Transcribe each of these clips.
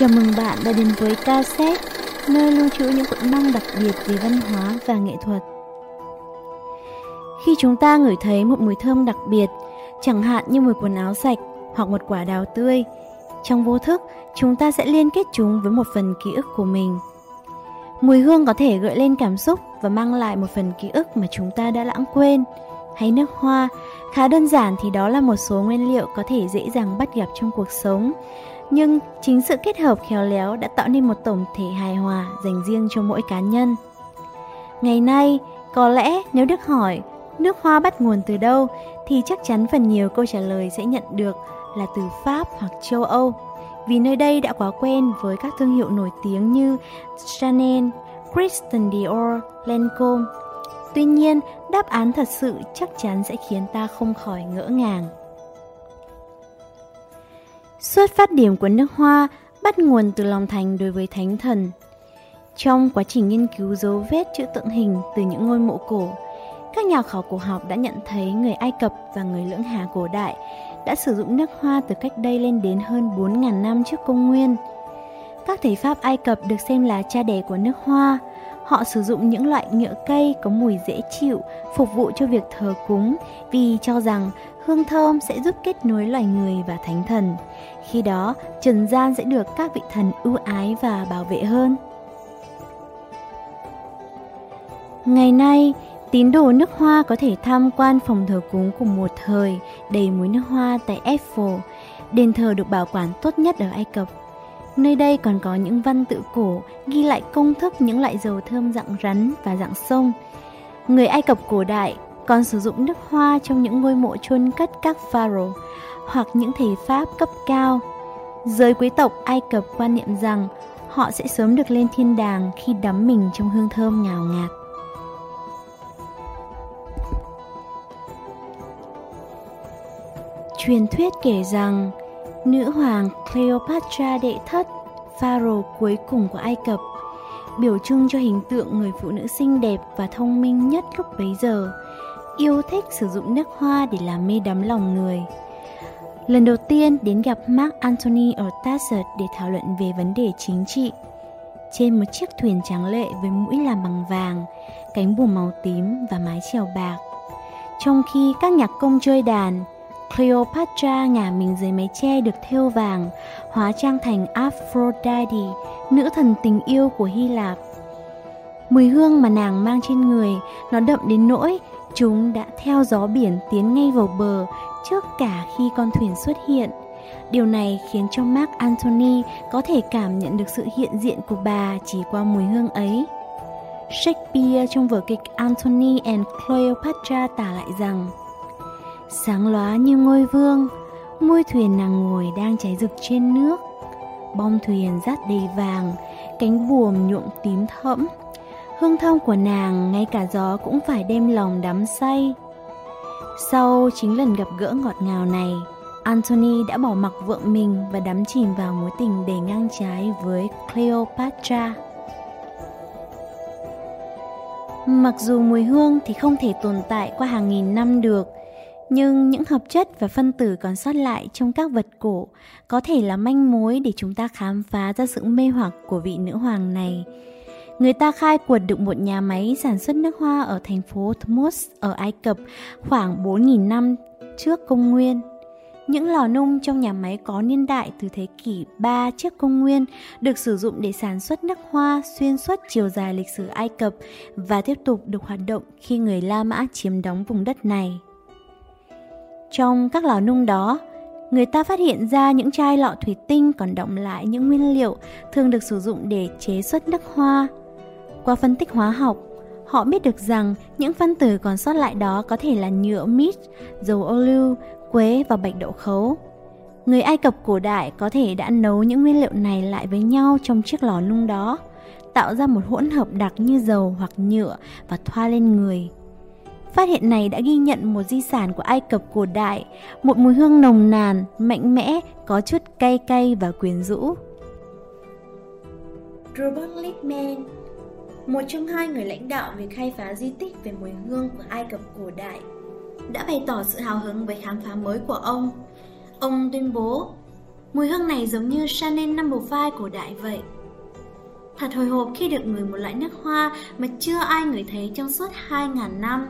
Chào mừng bạn đã đến với cassette, nơi lưu trữ những cuộn băng đặc biệt về văn hóa và nghệ thuật. Khi chúng ta ngửi thấy một mùi thơm đặc biệt, chẳng hạn như mùi quần áo sạch hoặc một quả đào tươi, trong vô thức chúng ta sẽ liên kết chúng với một phần ký ức của mình. Mùi hương có thể gợi lên cảm xúc và mang lại một phần ký ức mà chúng ta đã lãng quên. Hay nước hoa, khá đơn giản thì đó là một số nguyên liệu có thể dễ dàng bắt gặp trong cuộc sống. Nhưng chính sự kết hợp khéo léo đã tạo nên một tổng thể hài hòa dành riêng cho mỗi cá nhân. Ngày nay, có lẽ nếu được hỏi nước hoa bắt nguồn từ đâu thì chắc chắn phần nhiều câu trả lời sẽ nhận được là từ Pháp hoặc châu Âu. Vì nơi đây đã quá quen với các thương hiệu nổi tiếng như Chanel, Christian Dior, Lancome. Tuy nhiên, đáp án thật sự chắc chắn sẽ khiến ta không khỏi ngỡ ngàng. Xuất phát điểm của nước hoa bắt nguồn từ lòng thành đối với thánh thần. Trong quá trình nghiên cứu dấu vết chữ tượng hình từ những ngôi mộ cổ, các nhà khảo cổ học đã nhận thấy người Ai Cập và người Lưỡng Hà cổ đại đã sử dụng nước hoa từ cách đây lên đến hơn 4.000 năm trước công nguyên. Các thầy Pháp Ai Cập được xem là cha đẻ của nước hoa. Họ sử dụng những loại nhựa cây có mùi dễ chịu phục vụ cho việc thờ cúng vì cho rằng hương thơm sẽ giúp kết nối loài người và thánh thần. Khi đó, trần gian sẽ được các vị thần ưu ái và bảo vệ hơn. Ngày nay, tín đồ nước hoa có thể tham quan phòng thờ cúng của một thời đầy mùi nước hoa tại Eiffel, đền thờ được bảo quản tốt nhất ở Ai Cập. Nơi đây còn có những văn tự cổ ghi lại công thức những loại dầu thơm dạng rắn và dạng sông. Người Ai Cập cổ đại còn sử dụng nước hoa trong những ngôi mộ chôn cất các pharaoh hoặc những thầy Pháp cấp cao. Giới quý tộc Ai Cập quan niệm rằng họ sẽ sớm được lên thiên đàng khi đắm mình trong hương thơm ngào ngạt. Truyền thuyết kể rằng nữ hoàng Cleopatra đệ thất, pharaoh cuối cùng của Ai Cập, biểu trưng cho hình tượng người phụ nữ xinh đẹp và thông minh nhất lúc bấy giờ, yêu thích sử dụng nước hoa để làm mê đắm lòng người. Lần đầu tiên đến gặp Mark Antony ở Tassert để thảo luận về vấn đề chính trị. Trên một chiếc thuyền trắng lệ với mũi làm bằng vàng, cánh buồm màu tím và mái chèo bạc. Trong khi các nhạc công chơi đàn, Cleopatra ngả mình dưới mái che được thêu vàng, hóa trang thành Aphrodite, nữ thần tình yêu của Hy Lạp. Mùi hương mà nàng mang trên người, nó đậm đến nỗi chúng đã theo gió biển tiến ngay vào bờ trước cả khi con thuyền xuất hiện. Điều này khiến cho Mark Antony có thể cảm nhận được sự hiện diện của bà chỉ qua mùi hương ấy. Shakespeare trong vở kịch Antony and Cleopatra tả lại rằng Sáng lóa như ngôi vương, môi thuyền nàng ngồi đang cháy rực trên nước. Bong thuyền rát đầy vàng, cánh buồm nhuộm tím thẫm. Hương thơm của nàng ngay cả gió cũng phải đem lòng đắm say. Sau chính lần gặp gỡ ngọt ngào này, Anthony đã bỏ mặc vợ mình và đắm chìm vào mối tình đầy ngang trái với Cleopatra. Mặc dù mùi hương thì không thể tồn tại qua hàng nghìn năm được, nhưng những hợp chất và phân tử còn sót lại trong các vật cổ có thể là manh mối để chúng ta khám phá ra sự mê hoặc của vị nữ hoàng này. Người ta khai quật được một nhà máy sản xuất nước hoa ở thành phố Thmos ở Ai Cập khoảng 4.000 năm trước công nguyên. Những lò nung trong nhà máy có niên đại từ thế kỷ 3 trước công nguyên được sử dụng để sản xuất nước hoa xuyên suốt chiều dài lịch sử Ai Cập và tiếp tục được hoạt động khi người La Mã chiếm đóng vùng đất này. Trong các lò nung đó, người ta phát hiện ra những chai lọ thủy tinh còn động lại những nguyên liệu thường được sử dụng để chế xuất nước hoa. Qua phân tích hóa học, họ biết được rằng những phân tử còn sót lại đó có thể là nhựa mít, dầu ô liu, quế và bạch đậu khấu. Người Ai Cập cổ đại có thể đã nấu những nguyên liệu này lại với nhau trong chiếc lò nung đó, tạo ra một hỗn hợp đặc như dầu hoặc nhựa và thoa lên người. Phát hiện này đã ghi nhận một di sản của Ai Cập cổ đại, một mùi hương nồng nàn, mạnh mẽ, có chút cay cay và quyến rũ. Robert Lippmann một trong hai người lãnh đạo về khai phá di tích về mùi hương của Ai Cập cổ đại, đã bày tỏ sự hào hứng với khám phá mới của ông. Ông tuyên bố, Mùi hương này giống như Chanel No. 5 cổ đại vậy. Thật hồi hộp khi được ngửi một loại nước hoa mà chưa ai ngửi thấy trong suốt 2.000 năm.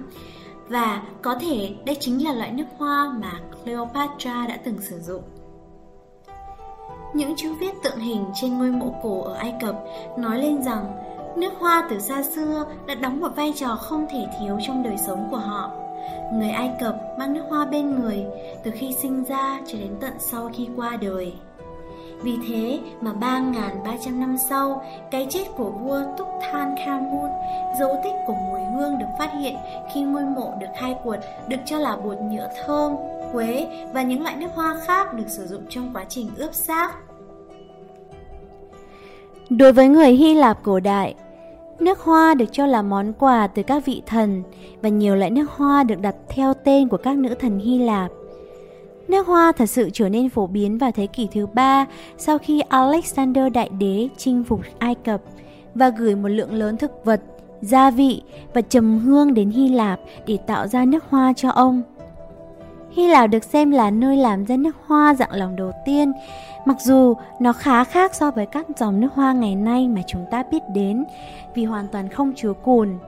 Và có thể đây chính là loại nước hoa mà Cleopatra đã từng sử dụng. Những chữ viết tượng hình trên ngôi mộ cổ ở Ai Cập nói lên rằng nước hoa từ xa xưa đã đóng một vai trò không thể thiếu trong đời sống của họ. Người Ai Cập mang nước hoa bên người từ khi sinh ra cho đến tận sau khi qua đời. Vì thế mà 3.300 năm sau, cái chết của vua Tutankhamun, dấu tích của mùi hương được phát hiện khi ngôi mộ được khai quật được cho là bột nhựa thơm, quế và những loại nước hoa khác được sử dụng trong quá trình ướp xác. Đối với người Hy Lạp cổ đại, nước hoa được cho là món quà từ các vị thần và nhiều loại nước hoa được đặt theo tên của các nữ thần Hy Lạp. Nước hoa thật sự trở nên phổ biến vào thế kỷ thứ ba sau khi Alexander Đại Đế chinh phục Ai Cập và gửi một lượng lớn thực vật, gia vị và trầm hương đến Hy Lạp để tạo ra nước hoa cho ông. Hy Lạp được xem là nơi làm ra nước hoa dạng lòng đầu tiên, mặc dù nó khá khác so với các dòng nước hoa ngày nay mà chúng ta biết đến vì hoàn toàn không chứa cồn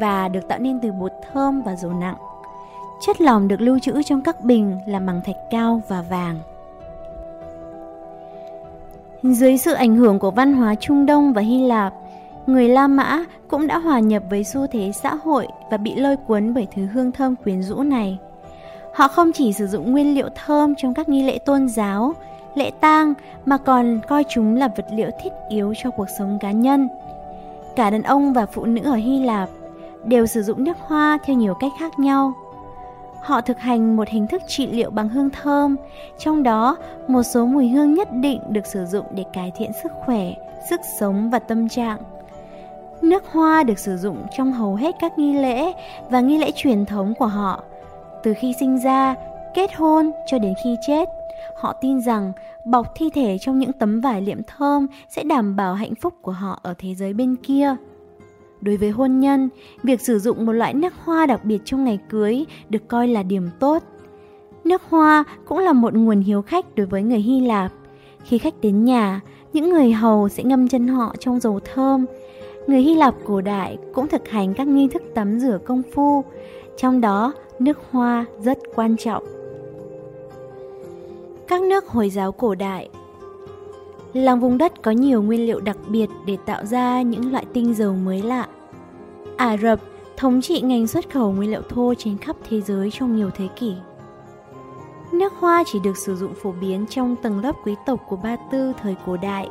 và được tạo nên từ bột thơm và dầu nặng. Chất lỏng được lưu trữ trong các bình là bằng thạch cao và vàng. Dưới sự ảnh hưởng của văn hóa Trung Đông và Hy Lạp, người La Mã cũng đã hòa nhập với xu thế xã hội và bị lôi cuốn bởi thứ hương thơm quyến rũ này. Họ không chỉ sử dụng nguyên liệu thơm trong các nghi lễ tôn giáo, lễ tang mà còn coi chúng là vật liệu thiết yếu cho cuộc sống cá nhân. Cả đàn ông và phụ nữ ở Hy Lạp đều sử dụng nước hoa theo nhiều cách khác nhau. Họ thực hành một hình thức trị liệu bằng hương thơm, trong đó một số mùi hương nhất định được sử dụng để cải thiện sức khỏe, sức sống và tâm trạng. Nước hoa được sử dụng trong hầu hết các nghi lễ và nghi lễ truyền thống của họ, từ khi sinh ra, kết hôn cho đến khi chết. Họ tin rằng bọc thi thể trong những tấm vải liệm thơm sẽ đảm bảo hạnh phúc của họ ở thế giới bên kia. Đối với hôn nhân, việc sử dụng một loại nước hoa đặc biệt trong ngày cưới được coi là điểm tốt. Nước hoa cũng là một nguồn hiếu khách đối với người Hy Lạp. Khi khách đến nhà, những người hầu sẽ ngâm chân họ trong dầu thơm. Người Hy Lạp cổ đại cũng thực hành các nghi thức tắm rửa công phu, trong đó nước hoa rất quan trọng. Các nước Hồi giáo cổ đại Làng vùng đất có nhiều nguyên liệu đặc biệt để tạo ra những loại tinh dầu mới lạ. Ả Rập thống trị ngành xuất khẩu nguyên liệu thô trên khắp thế giới trong nhiều thế kỷ. Nước hoa chỉ được sử dụng phổ biến trong tầng lớp quý tộc của Ba Tư thời cổ đại.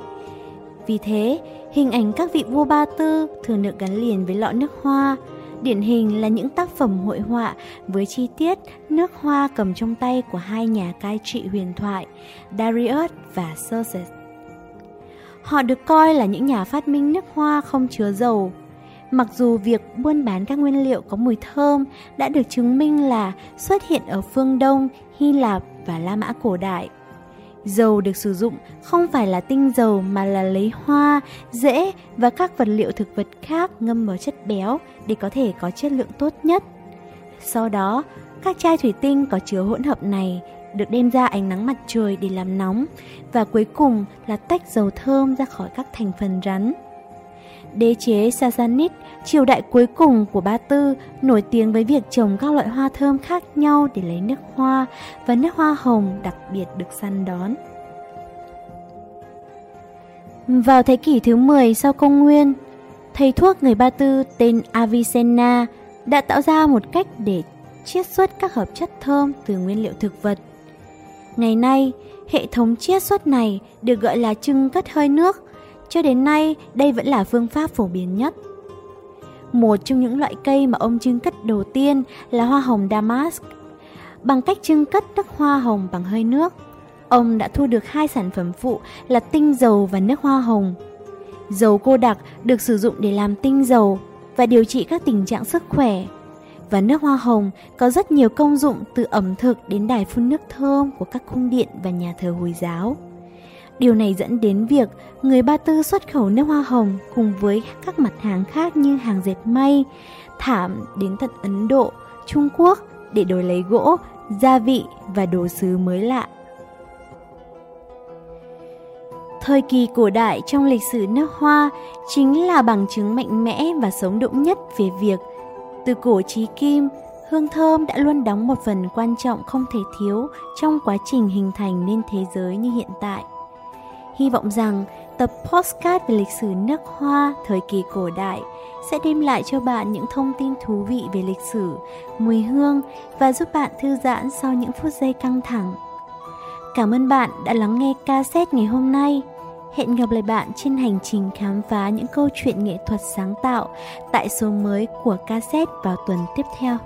Vì thế, hình ảnh các vị vua Ba Tư thường được gắn liền với lọ nước hoa, điển hình là những tác phẩm hội họa với chi tiết nước hoa cầm trong tay của hai nhà cai trị huyền thoại Darius và Xerxes. Họ được coi là những nhà phát minh nước hoa không chứa dầu. Mặc dù việc buôn bán các nguyên liệu có mùi thơm đã được chứng minh là xuất hiện ở phương Đông, Hy Lạp và La Mã cổ đại. Dầu được sử dụng không phải là tinh dầu mà là lấy hoa, rễ và các vật liệu thực vật khác ngâm vào chất béo để có thể có chất lượng tốt nhất. Sau đó, các chai thủy tinh có chứa hỗn hợp này được đem ra ánh nắng mặt trời để làm nóng và cuối cùng là tách dầu thơm ra khỏi các thành phần rắn. Đế chế Sassanid, triều đại cuối cùng của Ba Tư, nổi tiếng với việc trồng các loại hoa thơm khác nhau để lấy nước hoa và nước hoa hồng đặc biệt được săn đón. Vào thế kỷ thứ 10 sau công nguyên, thầy thuốc người Ba Tư tên Avicenna đã tạo ra một cách để chiết xuất các hợp chất thơm từ nguyên liệu thực vật. Ngày nay, hệ thống chiết xuất này được gọi là trưng cất hơi nước. Cho đến nay, đây vẫn là phương pháp phổ biến nhất. Một trong những loại cây mà ông trưng cất đầu tiên là hoa hồng damask. Bằng cách trưng cất các hoa hồng bằng hơi nước, ông đã thu được hai sản phẩm phụ là tinh dầu và nước hoa hồng. Dầu cô đặc được sử dụng để làm tinh dầu và điều trị các tình trạng sức khỏe và nước hoa hồng có rất nhiều công dụng từ ẩm thực đến đài phun nước thơm của các cung điện và nhà thờ Hồi giáo. Điều này dẫn đến việc người Ba Tư xuất khẩu nước hoa hồng cùng với các mặt hàng khác như hàng dệt may, thảm đến tận Ấn Độ, Trung Quốc để đổi lấy gỗ, gia vị và đồ sứ mới lạ. Thời kỳ cổ đại trong lịch sử nước Hoa chính là bằng chứng mạnh mẽ và sống động nhất về việc từ cổ chí kim, hương thơm đã luôn đóng một phần quan trọng không thể thiếu trong quá trình hình thành nên thế giới như hiện tại. Hy vọng rằng tập postcard về lịch sử nước Hoa thời kỳ cổ đại sẽ đem lại cho bạn những thông tin thú vị về lịch sử, mùi hương và giúp bạn thư giãn sau những phút giây căng thẳng. Cảm ơn bạn đã lắng nghe ca cassette ngày hôm nay. Hẹn gặp lại bạn trên hành trình khám phá những câu chuyện nghệ thuật sáng tạo tại số mới của cassette vào tuần tiếp theo.